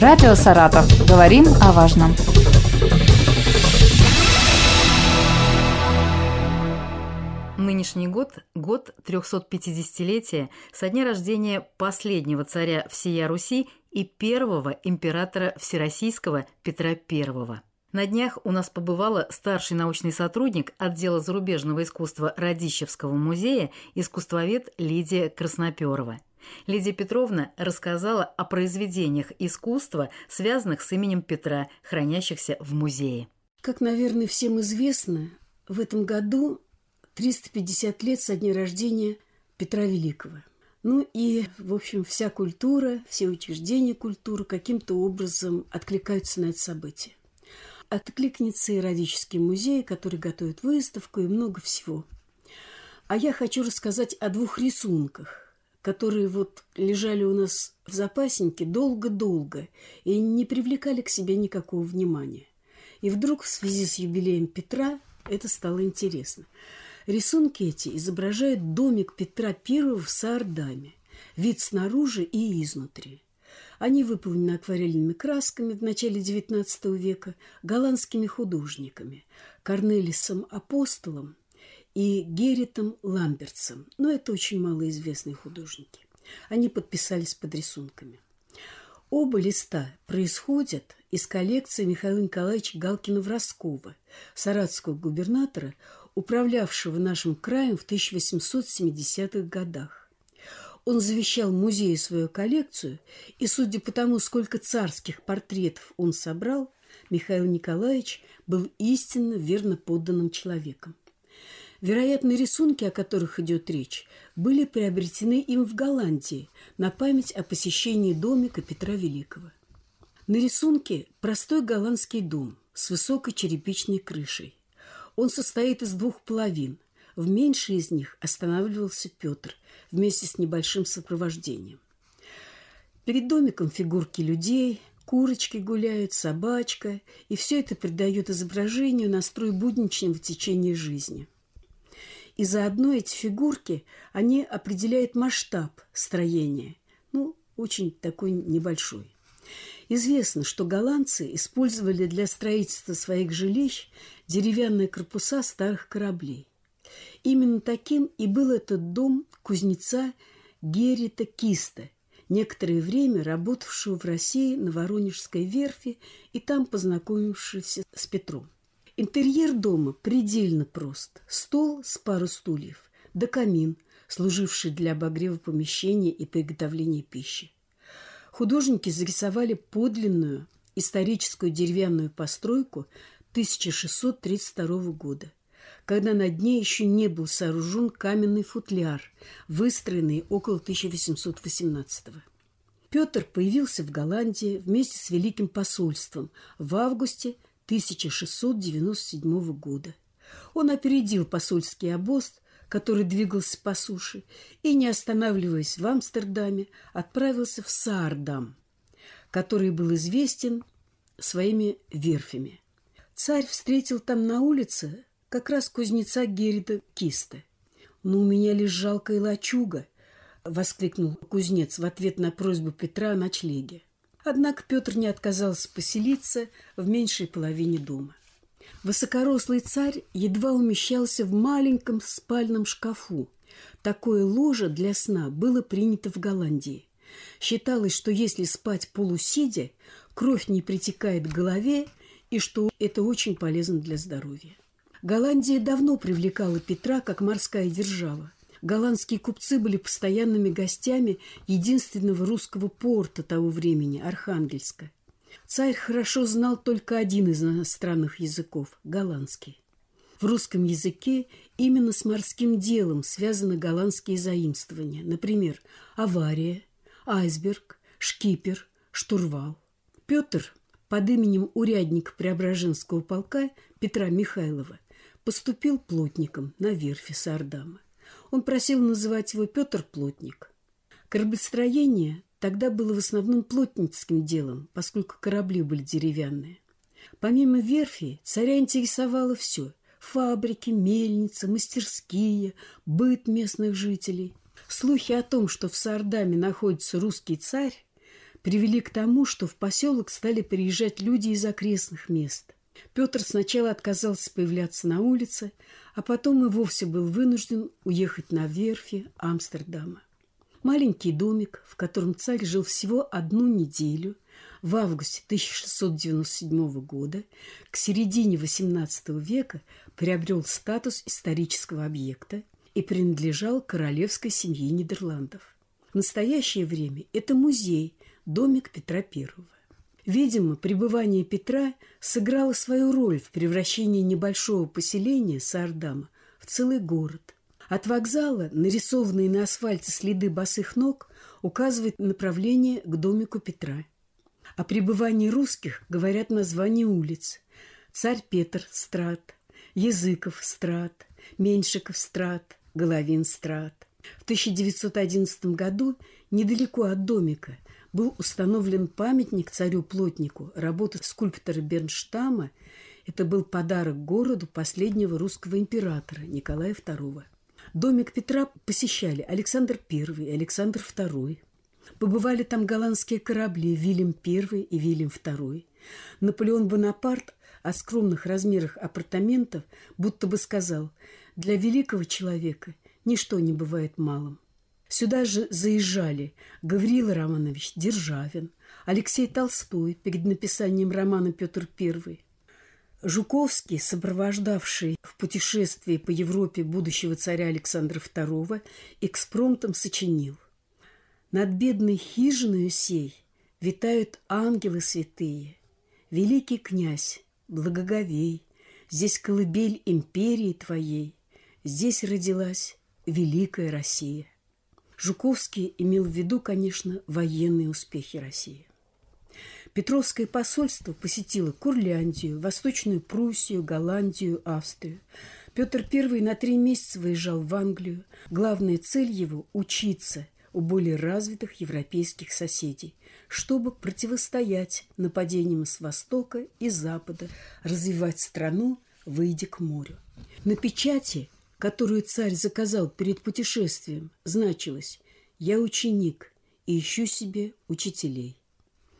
Радио «Саратов». Говорим о важном. Нынешний год – год 350-летия со дня рождения последнего царя всея Руси и первого императора Всероссийского Петра I. На днях у нас побывала старший научный сотрудник отдела зарубежного искусства Радищевского музея, искусствовед Лидия Красноперова. Лидия Петровна рассказала о произведениях искусства, связанных с именем Петра, хранящихся в музее. Как, наверное, всем известно, в этом году 350 лет со дня рождения Петра Великого. Ну и, в общем, вся культура, все учреждения культуры каким-то образом откликаются на это событие. Откликнется и Радический музей, который готовит выставку и много всего. А я хочу рассказать о двух рисунках, которые вот лежали у нас в запаснике долго-долго и не привлекали к себе никакого внимания. И вдруг в связи с юбилеем Петра это стало интересно. Рисунки эти изображают домик Петра I в Саардаме, вид снаружи и изнутри – они выполнены акварельными красками в начале XIX века голландскими художниками Корнелисом Апостолом и Герритом Ламбертсом. Но это очень малоизвестные художники. Они подписались под рисунками. Оба листа происходят из коллекции Михаила Николаевича Галкина-Вроскова, саратского губернатора, управлявшего нашим краем в 1870-х годах. Он завещал музею свою коллекцию, и, судя по тому, сколько царских портретов он собрал, Михаил Николаевич был истинно верно подданным человеком. Вероятно, рисунки, о которых идет речь, были приобретены им в Голландии на память о посещении домика Петра Великого. На рисунке простой голландский дом с высокой черепичной крышей. Он состоит из двух половин. В меньшей из них останавливался Петр – вместе с небольшим сопровождением. Перед домиком фигурки людей, курочки гуляют, собачка, и все это придает изображению настрой будничного течения жизни. И заодно эти фигурки, они определяют масштаб строения, ну, очень такой небольшой. Известно, что голландцы использовали для строительства своих жилищ деревянные корпуса старых кораблей. Именно таким и был этот дом кузнеца Герита Киста, некоторое время работавшего в России на Воронежской верфи и там познакомившегося с Петром. Интерьер дома предельно прост. Стол с пару стульев, да камин, служивший для обогрева помещения и приготовления пищи. Художники зарисовали подлинную историческую деревянную постройку 1632 года когда на дне еще не был сооружен каменный футляр, выстроенный около 1818 -го. Петр появился в Голландии вместе с Великим посольством в августе 1697 года. Он опередил посольский обоз, который двигался по суше, и, не останавливаясь в Амстердаме, отправился в Саардам, который был известен своими верфями. Царь встретил там на улице как раз кузнеца Герида Киста. «Ну, у меня лишь жалкая лачуга», — воскликнул кузнец в ответ на просьбу Петра о ночлеге. Однако Петр не отказался поселиться в меньшей половине дома. Высокорослый царь едва умещался в маленьком спальном шкафу. Такое ложе для сна было принято в Голландии. Считалось, что если спать полусидя, кровь не притекает к голове и что это очень полезно для здоровья. Голландия давно привлекала Петра как морская держава. Голландские купцы были постоянными гостями единственного русского порта того времени – Архангельска. Царь хорошо знал только один из иностранных языков – голландский. В русском языке именно с морским делом связаны голландские заимствования. Например, авария, айсберг, шкипер, штурвал. Петр под именем урядника Преображенского полка Петра Михайлова поступил плотником на верфи Сардама. Он просил называть его Петр Плотник. Кораблестроение тогда было в основном плотницким делом, поскольку корабли были деревянные. Помимо верфи, царя интересовало все – фабрики, мельницы, мастерские, быт местных жителей. Слухи о том, что в Сардаме находится русский царь, привели к тому, что в поселок стали приезжать люди из окрестных мест. Петр сначала отказался появляться на улице, а потом и вовсе был вынужден уехать на верфи Амстердама. Маленький домик, в котором царь жил всего одну неделю, в августе 1697 года, к середине XVIII века приобрел статус исторического объекта и принадлежал королевской семье Нидерландов. В настоящее время это музей, домик Петра I. Видимо, пребывание Петра сыграло свою роль в превращении небольшого поселения Саардама в целый город. От вокзала нарисованные на асфальте следы босых ног указывают направление к домику Петра. О пребывании русских говорят названия улиц. Царь Петр – Страт, Языков – Страт, Меньшиков – Страт, Головин – Страт. В 1911 году недалеко от домика был установлен памятник царю-плотнику работы скульптора Бернштама. Это был подарок городу последнего русского императора Николая II. Домик Петра посещали Александр I и Александр II. Побывали там голландские корабли Вильям I и Вильям II. Наполеон Бонапарт о скромных размерах апартаментов будто бы сказал, для великого человека ничто не бывает малым. Сюда же заезжали Гавриил Романович Державин, Алексей Толстой перед написанием романа «Петр I», Жуковский, сопровождавший в путешествии по Европе будущего царя Александра II, экспромтом сочинил. «Над бедной хижиной сей витают ангелы святые, великий князь, благоговей, здесь колыбель империи твоей, здесь родилась великая Россия». Жуковский имел в виду, конечно, военные успехи России. Петровское посольство посетило Курляндию, Восточную Пруссию, Голландию, Австрию. Петр I на три месяца выезжал в Англию. Главная цель его – учиться у более развитых европейских соседей, чтобы противостоять нападениям с востока и запада, развивать страну, выйдя к морю. На печати которую царь заказал перед путешествием, значилось «Я ученик и ищу себе учителей».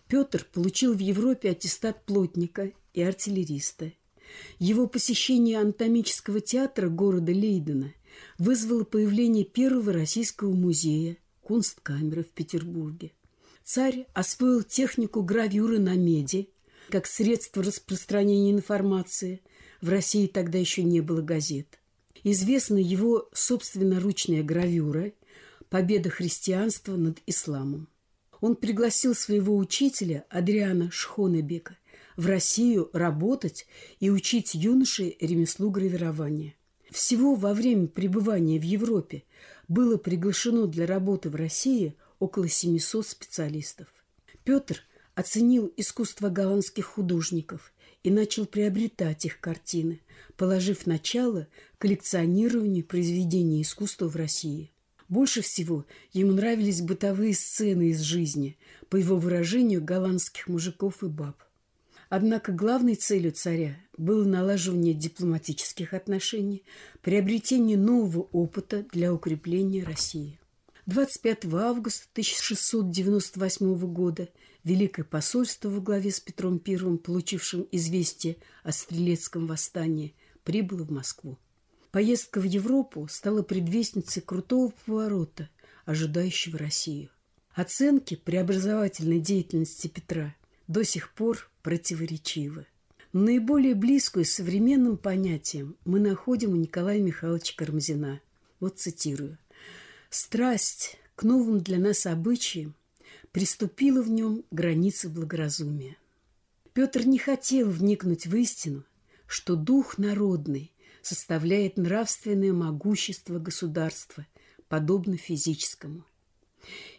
Петр получил в Европе аттестат плотника и артиллериста. Его посещение анатомического театра города Лейдена вызвало появление первого российского музея Кунсткамера в Петербурге. Царь освоил технику гравюры на меди как средство распространения информации. В России тогда еще не было газет. Известна его собственноручная гравюра «Победа христианства над исламом». Он пригласил своего учителя Адриана Шхонебека в Россию работать и учить юношей ремеслу гравирования. Всего во время пребывания в Европе было приглашено для работы в России около 700 специалистов. Петр оценил искусство голландских художников и начал приобретать их картины, положив начало коллекционированию произведений искусства в России. Больше всего ему нравились бытовые сцены из жизни, по его выражению, голландских мужиков и баб. Однако главной целью царя было налаживание дипломатических отношений, приобретение нового опыта для укрепления России. 25 августа 1698 года Великое посольство во главе с Петром I, получившим известие о Стрелецком восстании, прибыло в Москву. Поездка в Европу стала предвестницей крутого поворота, ожидающего Россию. Оценки преобразовательной деятельности Петра до сих пор противоречивы. Наиболее близкую современным понятием мы находим у Николая Михайловича Кармазина. Вот цитирую – Страсть к новым для нас обычаям приступила в нем границы благоразумия. Петр не хотел вникнуть в истину, что дух народный составляет нравственное могущество государства, подобно физическому.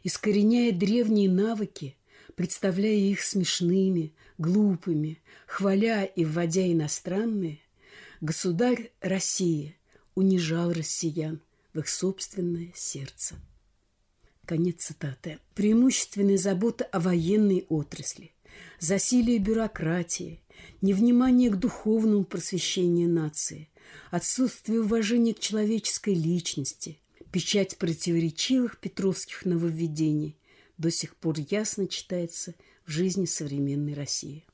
Искореняя древние навыки, представляя их смешными, глупыми, хваля и вводя иностранные, государь России унижал россиян, в их собственное сердце. Конец цитаты. Преимущественная забота о военной отрасли, засилие бюрократии, невнимание к духовному просвещению нации, отсутствие уважения к человеческой личности, печать противоречивых петровских нововведений до сих пор ясно читается в жизни современной России.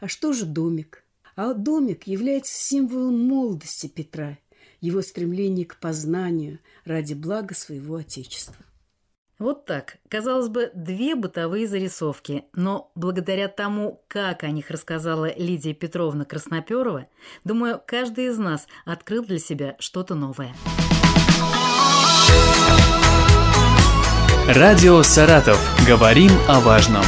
А что же домик? А домик является символом молодости Петра, его стремления к познанию ради блага своего Отечества. Вот так. Казалось бы, две бытовые зарисовки, но благодаря тому, как о них рассказала Лидия Петровна Красноперова, думаю, каждый из нас открыл для себя что-то новое. Радио «Саратов». Говорим о важном.